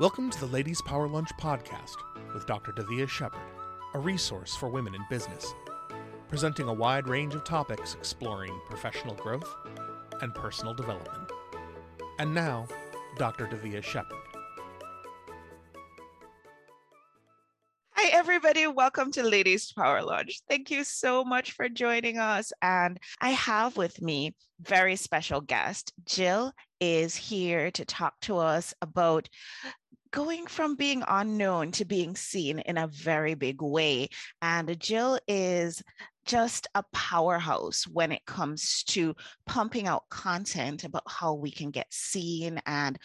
Welcome to the Ladies Power Lunch podcast with Dr. Davia Shepard, a resource for women in business, presenting a wide range of topics exploring professional growth and personal development. And now, Dr. Davia Shepard. Hi, everybody. Welcome to Ladies Power Lunch. Thank you so much for joining us. And I have with me very special guest. Jill is here to talk to us about going from being unknown to being seen in a very big way. And Jill is just a powerhouse when it comes to pumping out content about how we can get seen and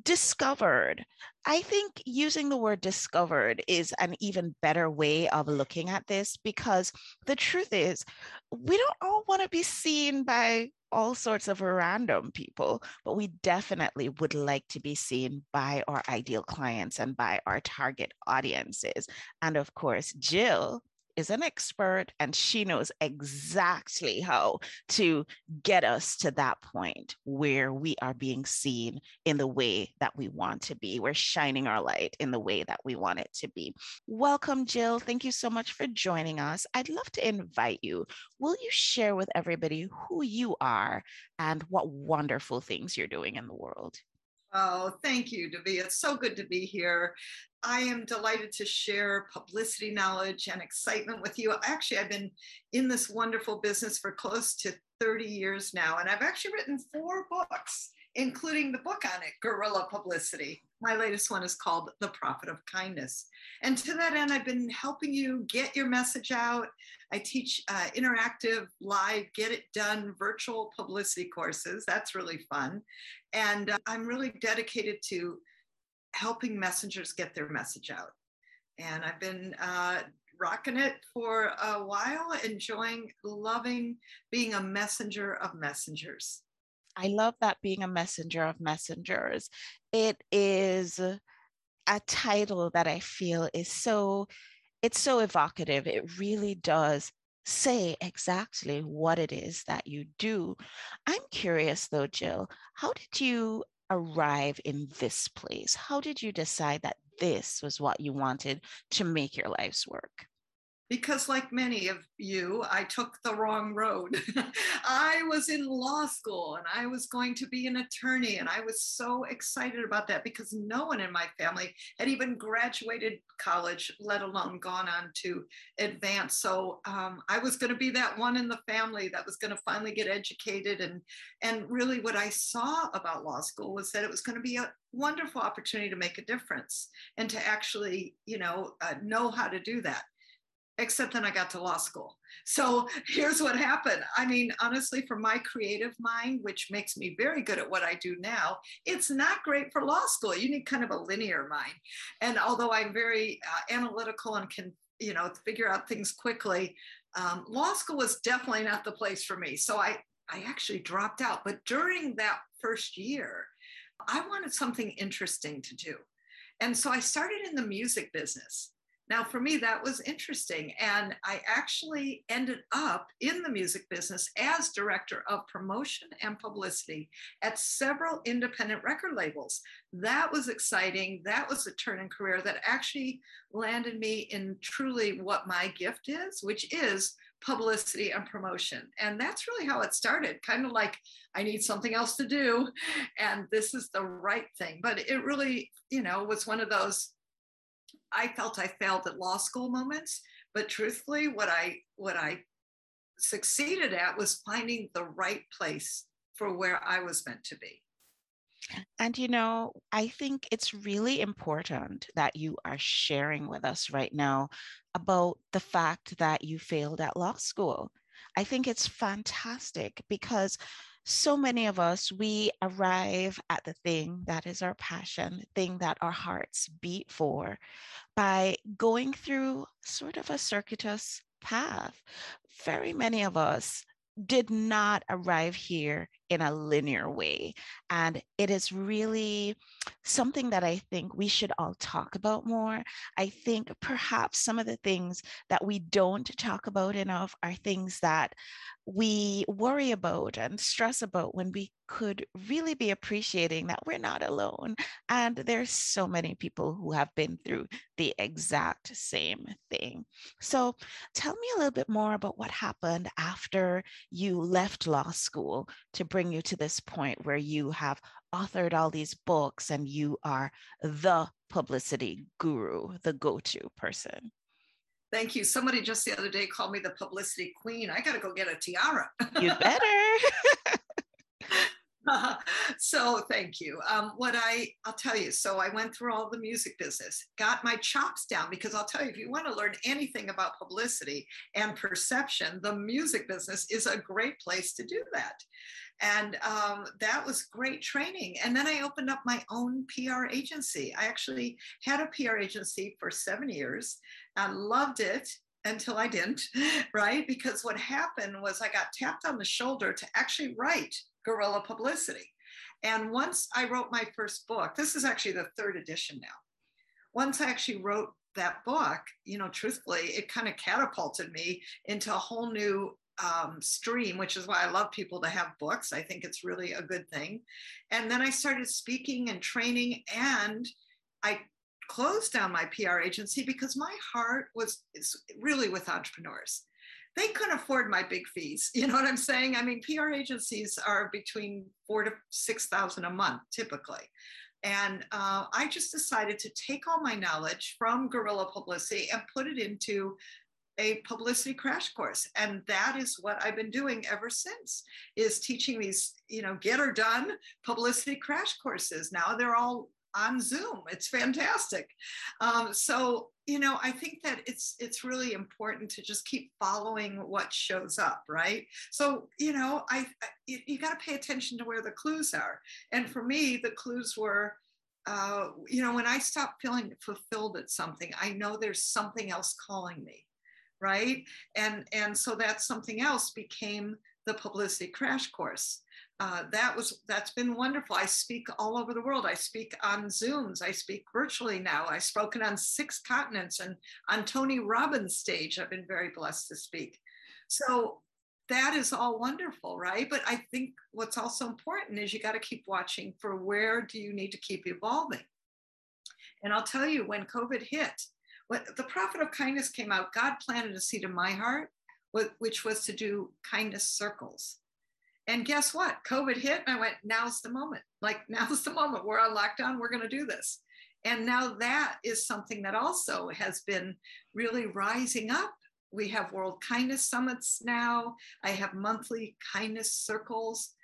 discovered. I think using the word discovered is an even better way of looking at this because the truth is, we don't all want to be seen by all sorts of random people, but we definitely would like to be seen by our ideal clients and by our target audiences. And of course, Jill is an expert and she knows exactly how to get us to that point where we are being seen in the way that we want to be. We're shining our light in the way that we want it to be. Welcome, Jill. Thank you so much for joining us. I'd love to invite you. Will you share with everybody who you are and what wonderful things you're doing in the world? Oh, thank you, Devi. It's so good to be here. I am delighted to share publicity knowledge and excitement with you. Actually, I've been in this wonderful business for close to 30 years now, and I've actually written four books, including the book on it, Guerrilla Publicity. My latest one is called The Profit of Kindness. And to that end, I've been helping you get your message out. I teach uh, interactive, live, get it done virtual publicity courses. That's really fun. And uh, I'm really dedicated to helping messengers get their message out. And I've been uh, rocking it for a while, enjoying, loving being a messenger of messengers. I love that being a messenger of messengers. It is a title that I feel is so, it's so evocative. It really does say exactly what it is that you do. I'm curious though, Jill, how did you arrive in this place? How did you decide that this was what you wanted to make your life's work? Because like many of you i took the wrong road. I was in law school and i was going to be an attorney and i was so excited about that because no one in my family had even graduated college let alone gone on to advance. So um, i was going to be that one in the family that was going to finally get educated and and really what i saw about law school was that it was going to be a wonderful opportunity to make a difference and to actually you know uh, know how to do that except then I got to law school. So here's what happened. I mean, honestly, for my creative mind, which makes me very good at what I do now, it's not great for law school. You need kind of a linear mind. And although I'm very uh, analytical and can, you know, figure out things quickly, um, law school was definitely not the place for me. So I, I actually dropped out. But during that first year, I wanted something interesting to do. And so I started in the music business. Now, for me, that was interesting. And I actually ended up in the music business as director of promotion and publicity at several independent record labels. That was exciting. That was a turn in career that actually landed me in truly what my gift is, which is publicity and promotion. And that's really how it started kind of like, I need something else to do. And this is the right thing. But it really, you know, was one of those I felt I failed at law school moments, but truthfully, what I what I succeeded at was finding the right place for where I was meant to be. And you know, I think it's really important that you are sharing with us right now about the fact that you failed at law school. I think it's fantastic because so many of us, we arrive at the thing that is our passion, thing that our hearts beat for by going through sort of a circuitous path. Very many of us did not arrive here in a linear way. And it is really something that I think we should all talk about more. I think perhaps some of the things that we don't talk about enough are things that we worry about and stress about when we could really be appreciating that we're not alone. And there's so many people who have been through the exact same thing. So tell me a little bit more about what happened after you left law school to bring you to this point where you have authored all these books and you are the publicity guru, the go to person. Thank you. Somebody just the other day called me the publicity queen. I got to go get a tiara. You better. so thank you. Um, what I I'll tell you. So I went through all the music business, got my chops down because I'll tell you if you want to learn anything about publicity and perception, the music business is a great place to do that. And um, that was great training. And then I opened up my own PR agency. I actually had a PR agency for seven years. I loved it until I didn't, right? Because what happened was I got tapped on the shoulder to actually write guerrilla publicity. And once I wrote my first book, this is actually the third edition now. Once I actually wrote that book, you know, truthfully, it kind of catapulted me into a whole new um, stream, which is why I love people to have books. I think it's really a good thing. And then I started speaking and training, and I closed down my PR agency because my heart was really with entrepreneurs. They couldn't afford my big fees. You know what I'm saying? I mean, PR agencies are between four to six thousand a month typically. And uh, I just decided to take all my knowledge from guerrilla publicity and put it into a publicity crash course and that is what i've been doing ever since is teaching these you know get her done publicity crash courses now they're all on zoom. It's fantastic. Um, so you know i think that it's it's really important to just keep following what shows up right? So you know i, I you, you got to pay attention to where the clues are. And for me the clues were uh, you know when i stop feeling fulfilled at something i know there's something else calling me right? And, and so that something else became the publicity crash course. Uh, that was that's been wonderful. I speak all over the world. I speak on Zooms. I speak virtually now. I've spoken on six continents and on Tony Robbins' stage. I've been very blessed to speak. So that is all wonderful, right? But I think what's also important is you got to keep watching for where do you need to keep evolving. And I'll tell you, when COVID hit, when the Profit of Kindness came out, God planted a seed in my heart, which was to do kindness circles. And guess what? COVID hit, and I went, now's the moment. Like, now's the moment. We're on lockdown. We're going to do this. And now that is something that also has been really rising up. We have World Kindness Summits now. I have monthly kindness circles.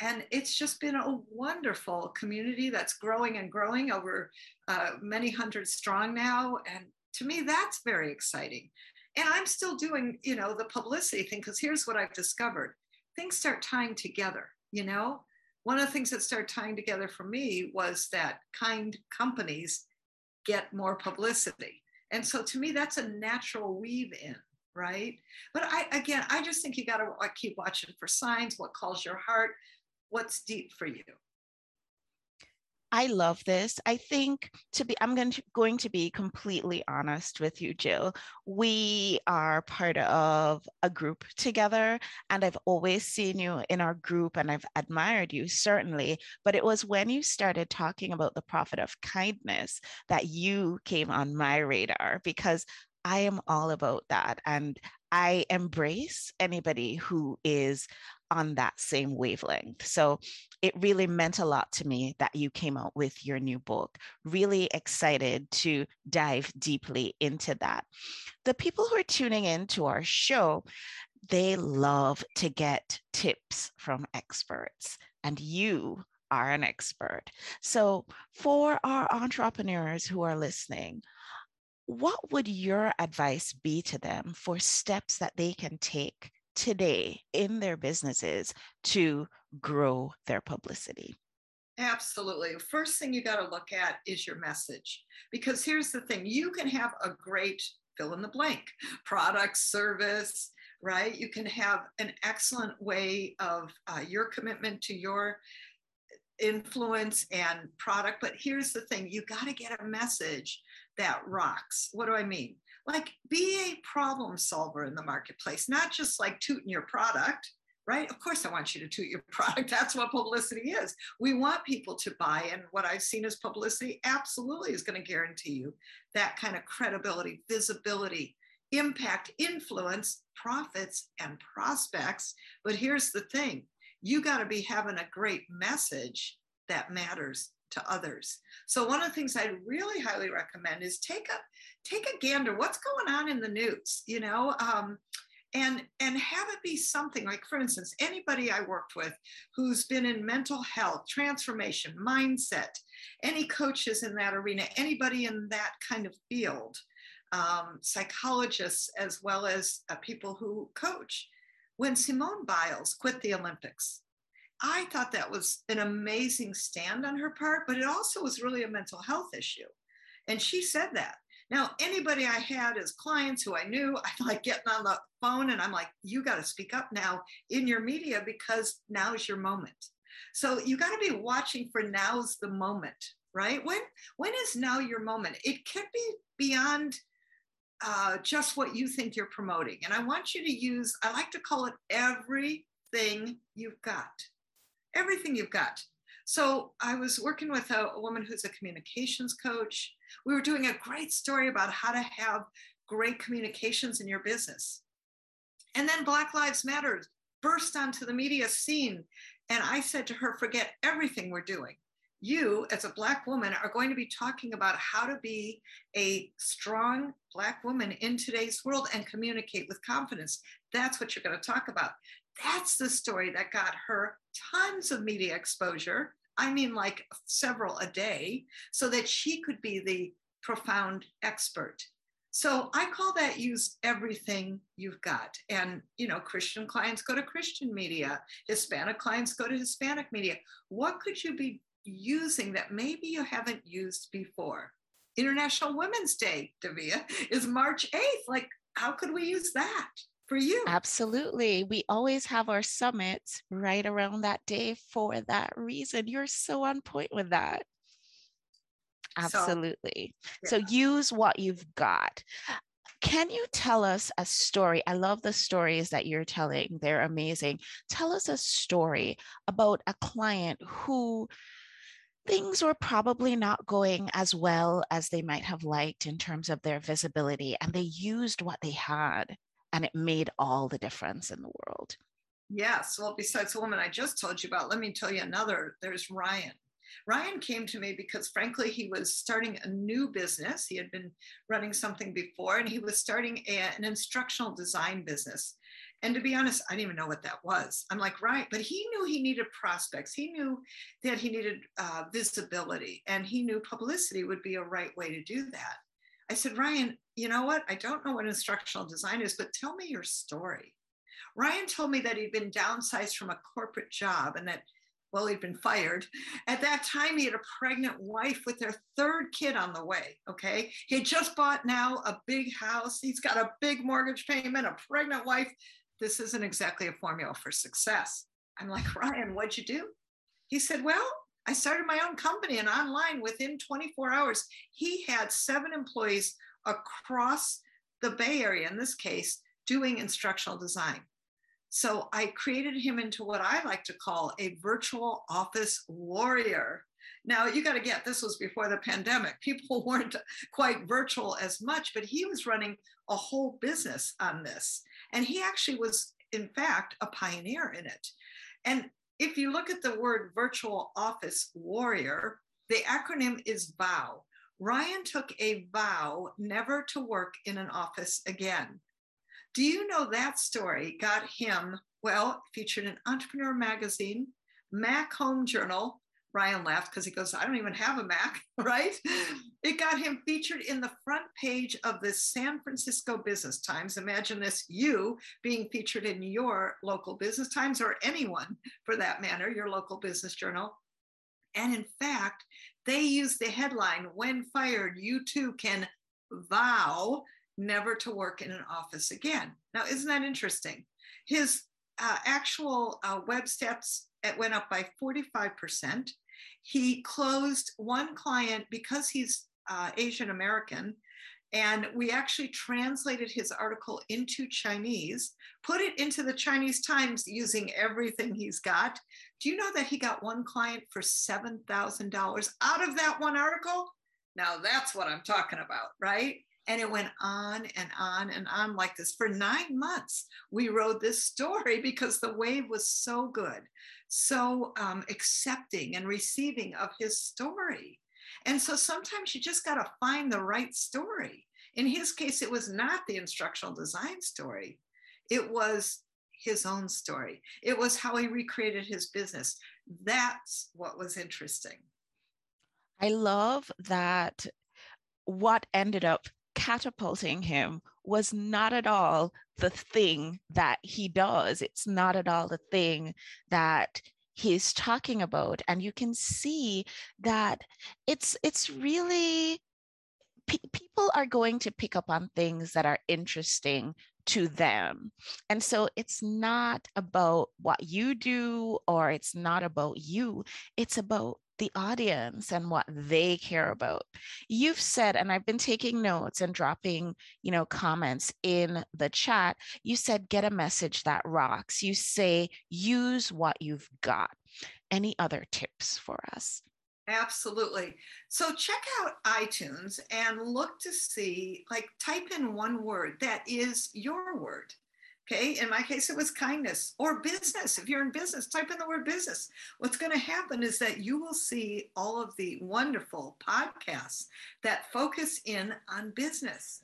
And it's just been a wonderful community that's growing and growing over uh, many hundred strong now. And to me, that's very exciting. And I'm still doing, you know, the publicity thing because here's what I've discovered things start tying together, you know? One of the things that started tying together for me was that kind companies get more publicity. And so to me, that's a natural weave in, right? But I, again, I just think you got to keep watching for signs, what calls your heart, what's deep for you. I love this. I think to be, I'm going to, going to be completely honest with you, Jill. We are part of a group together, and I've always seen you in our group and I've admired you, certainly. But it was when you started talking about the Profit of Kindness that you came on my radar because I am all about that. And I embrace anybody who is on that same wavelength. So it really meant a lot to me that you came out with your new book. Really excited to dive deeply into that. The people who are tuning in to our show, they love to get tips from experts, and you are an expert. So, for our entrepreneurs who are listening, what would your advice be to them for steps that they can take today in their businesses to grow their publicity? Absolutely. First thing you got to look at is your message. Because here's the thing you can have a great fill in the blank product, service, right? You can have an excellent way of uh, your commitment to your influence and product. But here's the thing you got to get a message that rocks. What do I mean? Like, be a problem solver in the marketplace, not just like tooting your product, right? Of course, I want you to toot your product. That's what publicity is. We want people to buy. And what I've seen as publicity absolutely is going to guarantee you that kind of credibility, visibility, impact, influence, profits, and prospects. But here's the thing you got to be having a great message that matters to others. So one of the things I really highly recommend is take a take a gander. What's going on in the news? You know, um, and and have it be something like, for instance, anybody I worked with who's been in mental health, transformation, mindset, any coaches in that arena, anybody in that kind of field, um, psychologists as well as uh, people who coach. When Simone Biles quit the Olympics, I thought that was an amazing stand on her part, but it also was really a mental health issue. And she said that. Now, anybody I had as clients who I knew, I like getting on the phone and I'm like, you got to speak up now in your media because now is your moment. So you got to be watching for now's the moment, right? When when is now your moment? It could be beyond uh, just what you think you're promoting. And I want you to use, I like to call it everything you've got everything you've got. So I was working with a, a, woman who's a communications coach. We were doing a great story about how to have great communications in your business. And then Black Lives Matter burst onto the media scene. And I said to her, forget everything we're doing. You, as a Black woman, are going to be talking about how to be a strong Black woman in today's world and communicate with confidence. That's what you're going to talk about. That's the story that got her tons of media exposure. I mean, like several a day, so that she could be the profound expert. So I call that use everything you've got. And, you know, Christian clients go to Christian media, Hispanic clients go to Hispanic media. What could you be using that maybe you haven't used before? International Women's Day, Davia, is March 8th. Like, how could we use that? For you. Absolutely. We always have our summits right around that day for that reason. You're so on point with that. Absolutely. So, yeah. so use what you've got. Can you tell us a story? I love the stories that you're telling, they're amazing. Tell us a story about a client who things were probably not going as well as they might have liked in terms of their visibility, and they used what they had and it made all the difference in the world. Yes. Well, besides the woman I just told you about, let me tell you another. There's Ryan. Ryan came to me because, frankly, he was starting a new business. He had been running something before, and he was starting a, an instructional design business. And to be honest, I didn't even know what that was. I'm like, right. But he knew he needed prospects. He knew that he needed uh, visibility, and he knew publicity would be a right way to do that. I said, Ryan, you know what? I don't know what instructional design is, but tell me your story. Ryan told me that he'd been downsized from a corporate job and that, well, he'd been fired. At that time, he had a pregnant wife with their third kid on the way. Okay. He had just bought now a big house. He's got a big mortgage payment, a pregnant wife. This isn't exactly a formula for success. I'm like, Ryan, what'd you do? He said, Well, I started my own company and online within 24 hours, he had seven employees across the Bay Area, in this case, doing instructional design. So I created him into what I like to call a virtual office warrior. Now, you got to get this was before the pandemic. People weren't quite virtual as much, but he was running a whole business on this. And he actually was, in fact, a pioneer in it. And if you look at the word virtual office warrior, the acronym is VOW. Ryan took a vow never to work in an office again. Do you know that story got him, well, featured in Entrepreneur Magazine, Mac Home Journal, Ryan laughed because he goes, I don't even have a Mac, right? It got him featured in the front page of the San Francisco Business Times. Imagine this you being featured in your local business times or anyone for that matter, your local business journal. And in fact, they use the headline, When fired, you too can vow never to work in an office again. Now, isn't that interesting? His uh, actual uh, web it went up by 45%. He closed one client because he's uh, Asian American. And we actually translated his article into Chinese, put it into the Chinese Times using everything he's got. Do you know that he got one client for $7,000 out of that one article? Now that's what I'm talking about, right? And it went on and on and on like this for nine months. We wrote this story because the wave was so good, so um, accepting and receiving of his story. And so sometimes you just got to find the right story. In his case, it was not the instructional design story, it was his own story. It was how he recreated his business. That's what was interesting. I love that what ended up catapulting him was not at all the thing that he does. It's not at all the thing that he's talking about and you can see that it's it's really pe- people are going to pick up on things that are interesting to them. And so it's not about what you do or it's not about you, it's about the audience and what they care about. You've said, and I've been taking notes and dropping, you know, comments in the chat. You said, get a message that rocks. You say, use what you've got. Any other tips for us? Absolutely. So check out iTunes and look to see, like, type in one word that is your word. Okay. In my case, it was kindness or business. If you're in business, type in the word business. What's going to happen is that you will see all of the wonderful podcasts that focus in on business.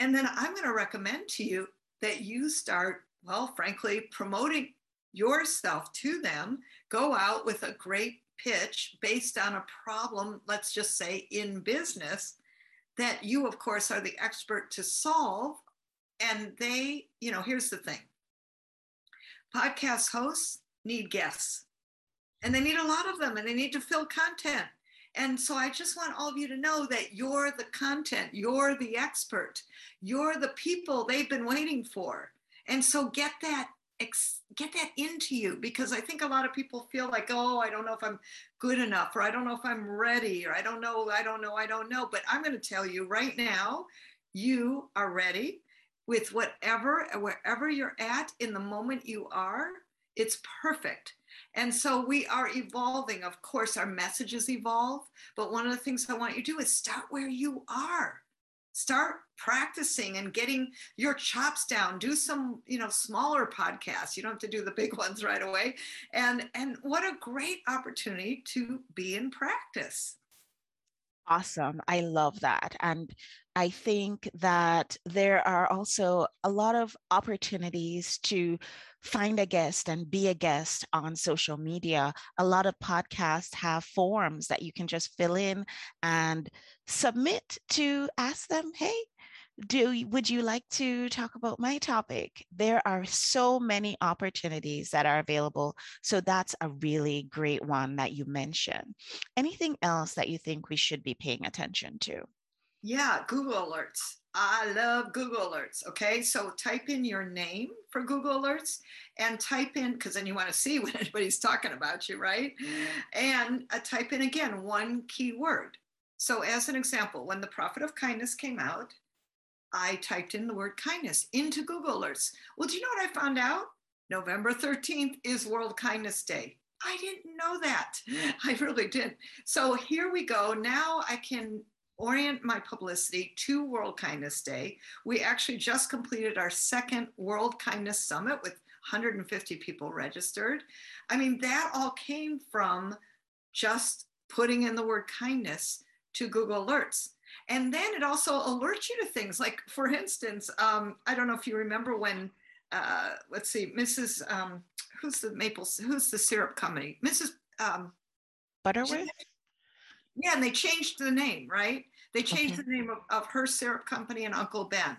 And then I'm going to recommend to you that you start, well, frankly, promoting yourself to them. Go out with a great pitch based on a problem, let's just say in business, that you, of course, are the expert to solve and they, you know, here's the thing podcast hosts need guests, and they need a lot of them, and they need to fill content. And so I just want all of you to know that you're the content, you're the expert, you're the people they've been waiting for. And so get that get that into you because I think a lot of people feel like, oh, I don't know if I'm good enough, or I don't know if I'm ready, or I don't know, I don't know, I don't know. But I'm going to tell you right now, you are ready with whatever, wherever you're at in the moment you are, it's perfect. And so we are evolving. Of course, our messages evolve, but one of the things I want you to do is start where you are. Start practicing and getting your chops down. Do some, you know, smaller podcasts. You don't have to do the big ones right away. And and what a great opportunity to be in practice. Awesome. I love that. And I think that there are also a lot of opportunities to find a guest and be a guest on social media. A lot of podcasts have forms that you can just fill in and submit to ask them, hey, do would you like to talk about my topic? There are so many opportunities that are available so that's a really great one that you mentioned. Anything else that you think we should be paying attention to? Yeah google alerts. I love google alerts okay? So type in your name for google alerts and type in because then you want to see when anybody's talking about you right? And uh, type in again one keyword. So as an example when the Profit of Kindness came out I typed in the word kindness into Google Alerts. Well, do you know what I found out? November 13th is World Kindness Day. I didn't know that. I really did. So here we go. Now I can orient my publicity to World Kindness Day. We actually just completed our second World Kindness Summit with 150 people registered. I mean, that all came from just putting in the word kindness to Google Alerts. And then it also alerts you to things like, for instance, um, I don't know if you remember when, uh, let's see, Mrs. Um, who's the maple, who's the syrup company? Mrs. Um, Butterworth? Yeah, and they changed the name, right? They changed okay. the name of, of her syrup company and Uncle Ben,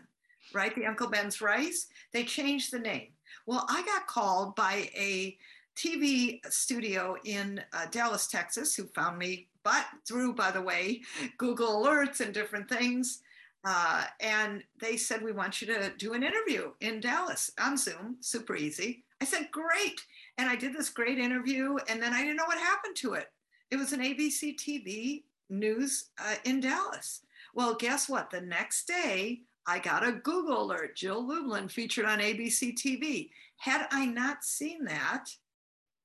right? The Uncle Ben's Rice. They changed the name. Well, I got called by a TV studio in uh, Dallas, Texas, who found me but through, by the way, Google Alerts and different things. Uh, and they said, We want you to do an interview in Dallas on Zoom, super easy. I said, Great. And I did this great interview, and then I didn't know what happened to it. It was an ABC TV news uh, in Dallas. Well, guess what? The next day, I got a Google alert, Jill Lublin featured on ABC TV. Had I not seen that,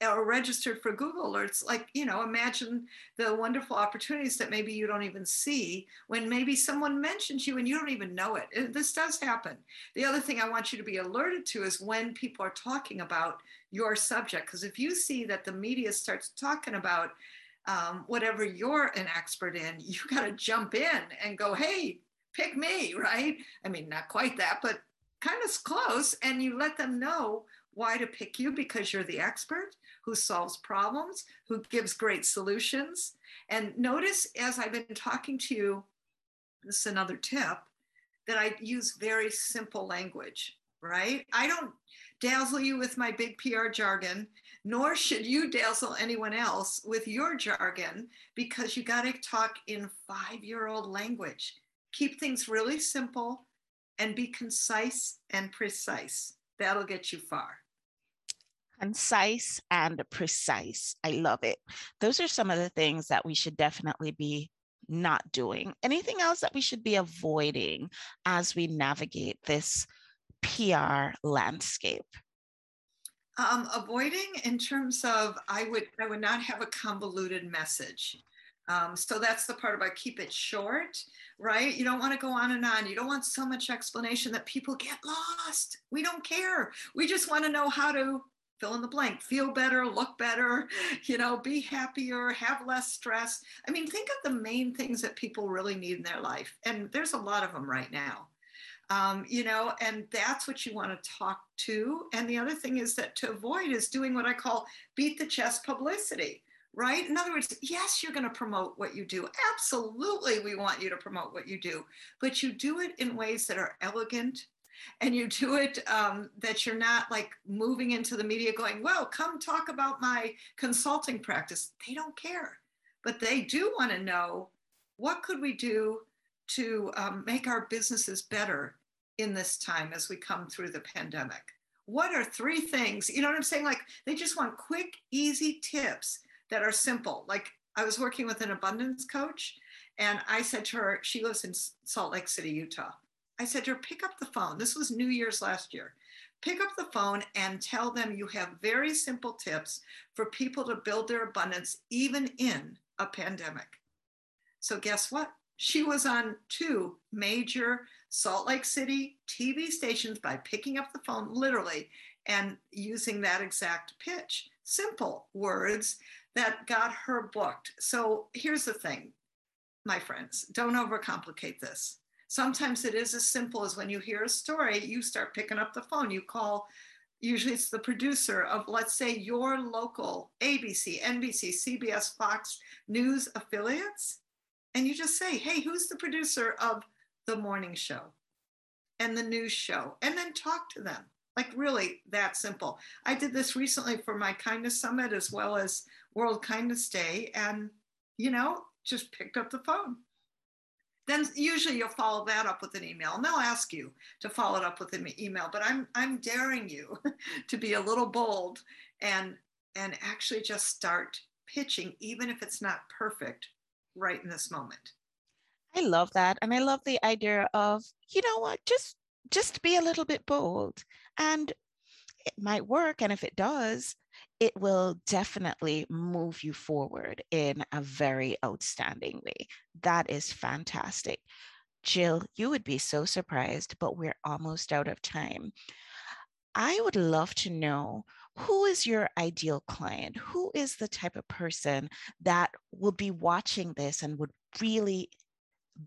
or registered for Google alerts, like, you know, imagine the wonderful opportunities that maybe you don't even see when maybe someone mentions you and you don't even know it. This does happen. The other thing I want you to be alerted to is when people are talking about your subject. Because if you see that the media starts talking about um, whatever you're an expert in, you got to jump in and go, hey, pick me, right? I mean, not quite that, but kind of close. And you let them know why to pick you because you're the expert who solves problems, who gives great solutions. And notice as I've been talking to you, this is another tip, that I use very simple language, right? I don't dazzle you with my big PR jargon, nor should you dazzle anyone else with your jargon because you got to talk in five year old language. Keep things really simple and be concise and precise. That'll get you far concise and precise. I love it. Those are some of the things that we should definitely be not doing. Anything else that we should be avoiding as we navigate this PR landscape? Um, avoiding in terms of I would I would not have a convoluted message. Um, so that's the part about keep it short, right? You don't want to go on and on. You don't want so much explanation that people get lost. We don't care. We just want to know how to fill in the blank feel better look better you know be happier have less stress. I mean think of the main things that people really need in their life and there's a lot of them right now. Um, you know and that's what you want to talk to and the other thing is that to avoid is doing what i call beat the chest publicity right? In other words yes you're going to promote what you do. Absolutely we want you to promote what you do but you do it in ways that are elegant and you do it um, that you're not like moving into the media going, well, come talk about my consulting practice. They don't care, but they do want to know what could we do to um, make our businesses better in this time as we come through the pandemic. What are three things? You know what I'm saying? Like they just want quick, easy tips that are simple. Like I was working with an abundance coach, and I said to her, she lives in Salt Lake City, Utah. I said to her, pick up the phone. This was New Year's last year. Pick up the phone and tell them you have very simple tips for people to build their abundance, even in a pandemic. So, guess what? She was on two major Salt Lake City TV stations by picking up the phone literally and using that exact pitch. Simple words that got her booked. So, here's the thing, my friends don't overcomplicate this. Sometimes it is as simple as when you hear a story, you start picking up the phone. You call, usually it's the producer of, let's say, your local ABC, NBC, CBS, Fox News affiliates. And you just say, hey, who's the producer of the morning show and the news show? And then talk to them. Like, really, that simple. I did this recently for my Kindness Summit as well as World Kindness Day. And, you know, just picked up the phone then usually you'll follow that up with an email and they'll ask you to follow it up with an email but i'm i'm daring you to be a little bold and and actually just start pitching even if it's not perfect right in this moment. I love that and i love the idea of you know what just just be a little bit bold and it might work and if it does it will definitely move you forward in a very outstanding way. That is fantastic. Jill, you would be so surprised, but we're almost out of time. I would love to know who is your ideal client? Who is the type of person that will be watching this and would really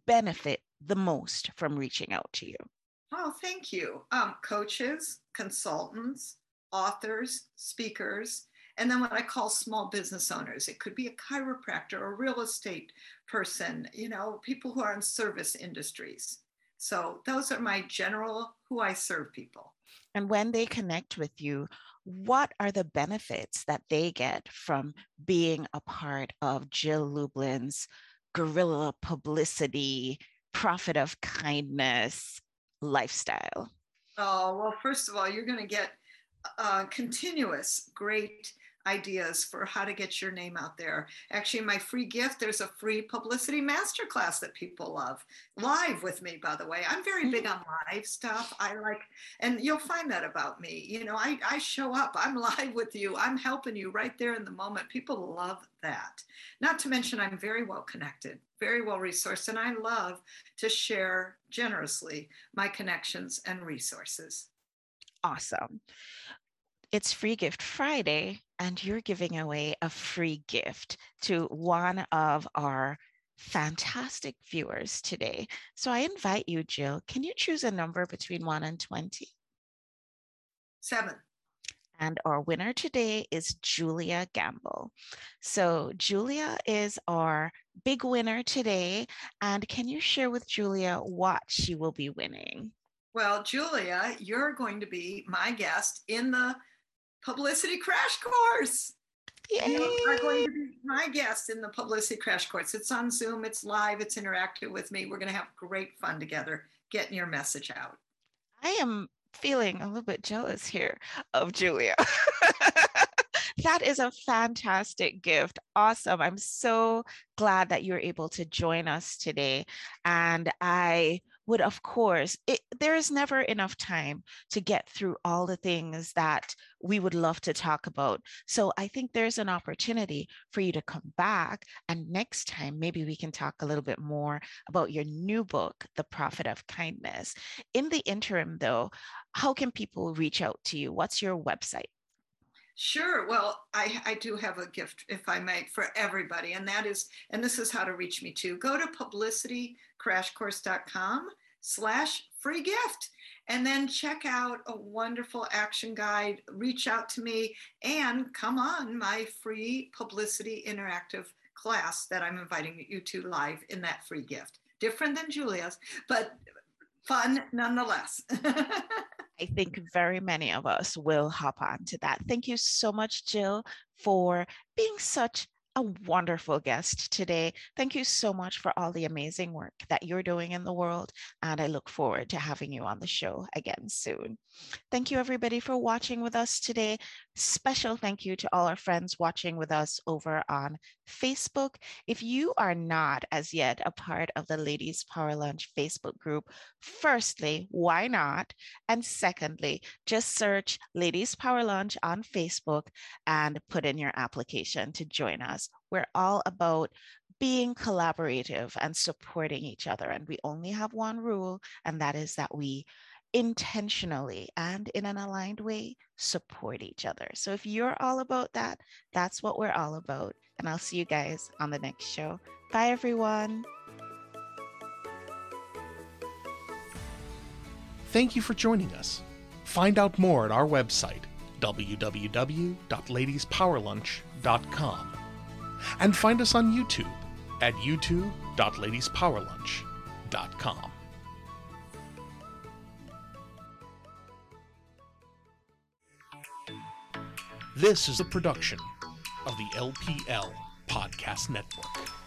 benefit the most from reaching out to you? Oh, thank you. Um, coaches, consultants, authors, speakers, and then what I call small business owners. It could be a chiropractor, a real estate person, you know, people who are in service industries. So those are my general who I serve people. And when they connect with you, what are the benefits that they get from being a part of Jill Lublin's guerrilla publicity profit of kindness lifestyle? Oh, well, first of all, you're going to get uh, continuous great ideas for how to get your name out there. Actually, my free gift, there's a free publicity masterclass that people love. Live with me, by the way. I'm very big on live stuff. I like, and you'll find that about me. You know, I, I show up, I'm live with you, I'm helping you right there in the moment. People love that. Not to mention, I'm very well connected, very well resourced, and I love to share generously my connections and resources. Awesome it's Free Gift Friday, and you're giving away a free gift to one of our fantastic viewers today. So I invite you, Jill. Can you choose a number between 1 and 20? Seven. And our winner today is Julia Gamble. So, Julia is our big winner today. And can you share with Julia what she will be winning? Well, Julia, you're going to be my guest in the publicity crash course. Yay. You are going to be my guest in the publicity crash course. It's on Zoom, it's live, it's interactive with me. We're going to have great fun together getting your message out. I am feeling a little bit jealous here of Julia. that is a fantastic gift. Awesome. I'm so glad that you're able to join us today. And I would, of course, it, there is never enough time to get through all the things that we would love to talk about. So I think there's an opportunity for you to come back. And next time, maybe we can talk a little bit more about your new book, The Profit of Kindness. In the interim, though, how can people reach out to you? What's your website? Sure. Well, I, I do have a gift, if I may, for everybody. And that is, and this is how to reach me too. Go to publicitycrashcourse.com slash free gift. And then check out a wonderful action guide, reach out to me, and come on my free publicity interactive class that I'm inviting you to live in that free gift. Different than Julia's, but fun nonetheless. I think very many of us will hop on to that. Thank you so much, Jill, for being such a wonderful guest today. Thank you so much for all the amazing work that you're doing in the world. And I look forward to having you on the show again soon. Thank you, everybody, for watching with us today. Special thank you to all our friends watching with us over on Facebook. If you are not as yet a part of the Ladies Power Lunch Facebook group, firstly, why not? And secondly, just search Ladies Power Lunch on Facebook and put in your application to join us. We're all about being collaborative and supporting each other. And we only have one rule, and that is that we intentionally and in an aligned way support each other. So if you're all about that, that's what we're all about. And I'll see you guys on the next show. Bye, everyone. Thank you for joining us. Find out more at our website, www.ladiespowerlunch.com, and find us on YouTube at youtube.ladiespowerlunch.com. This is a production of the LPL Podcast Network.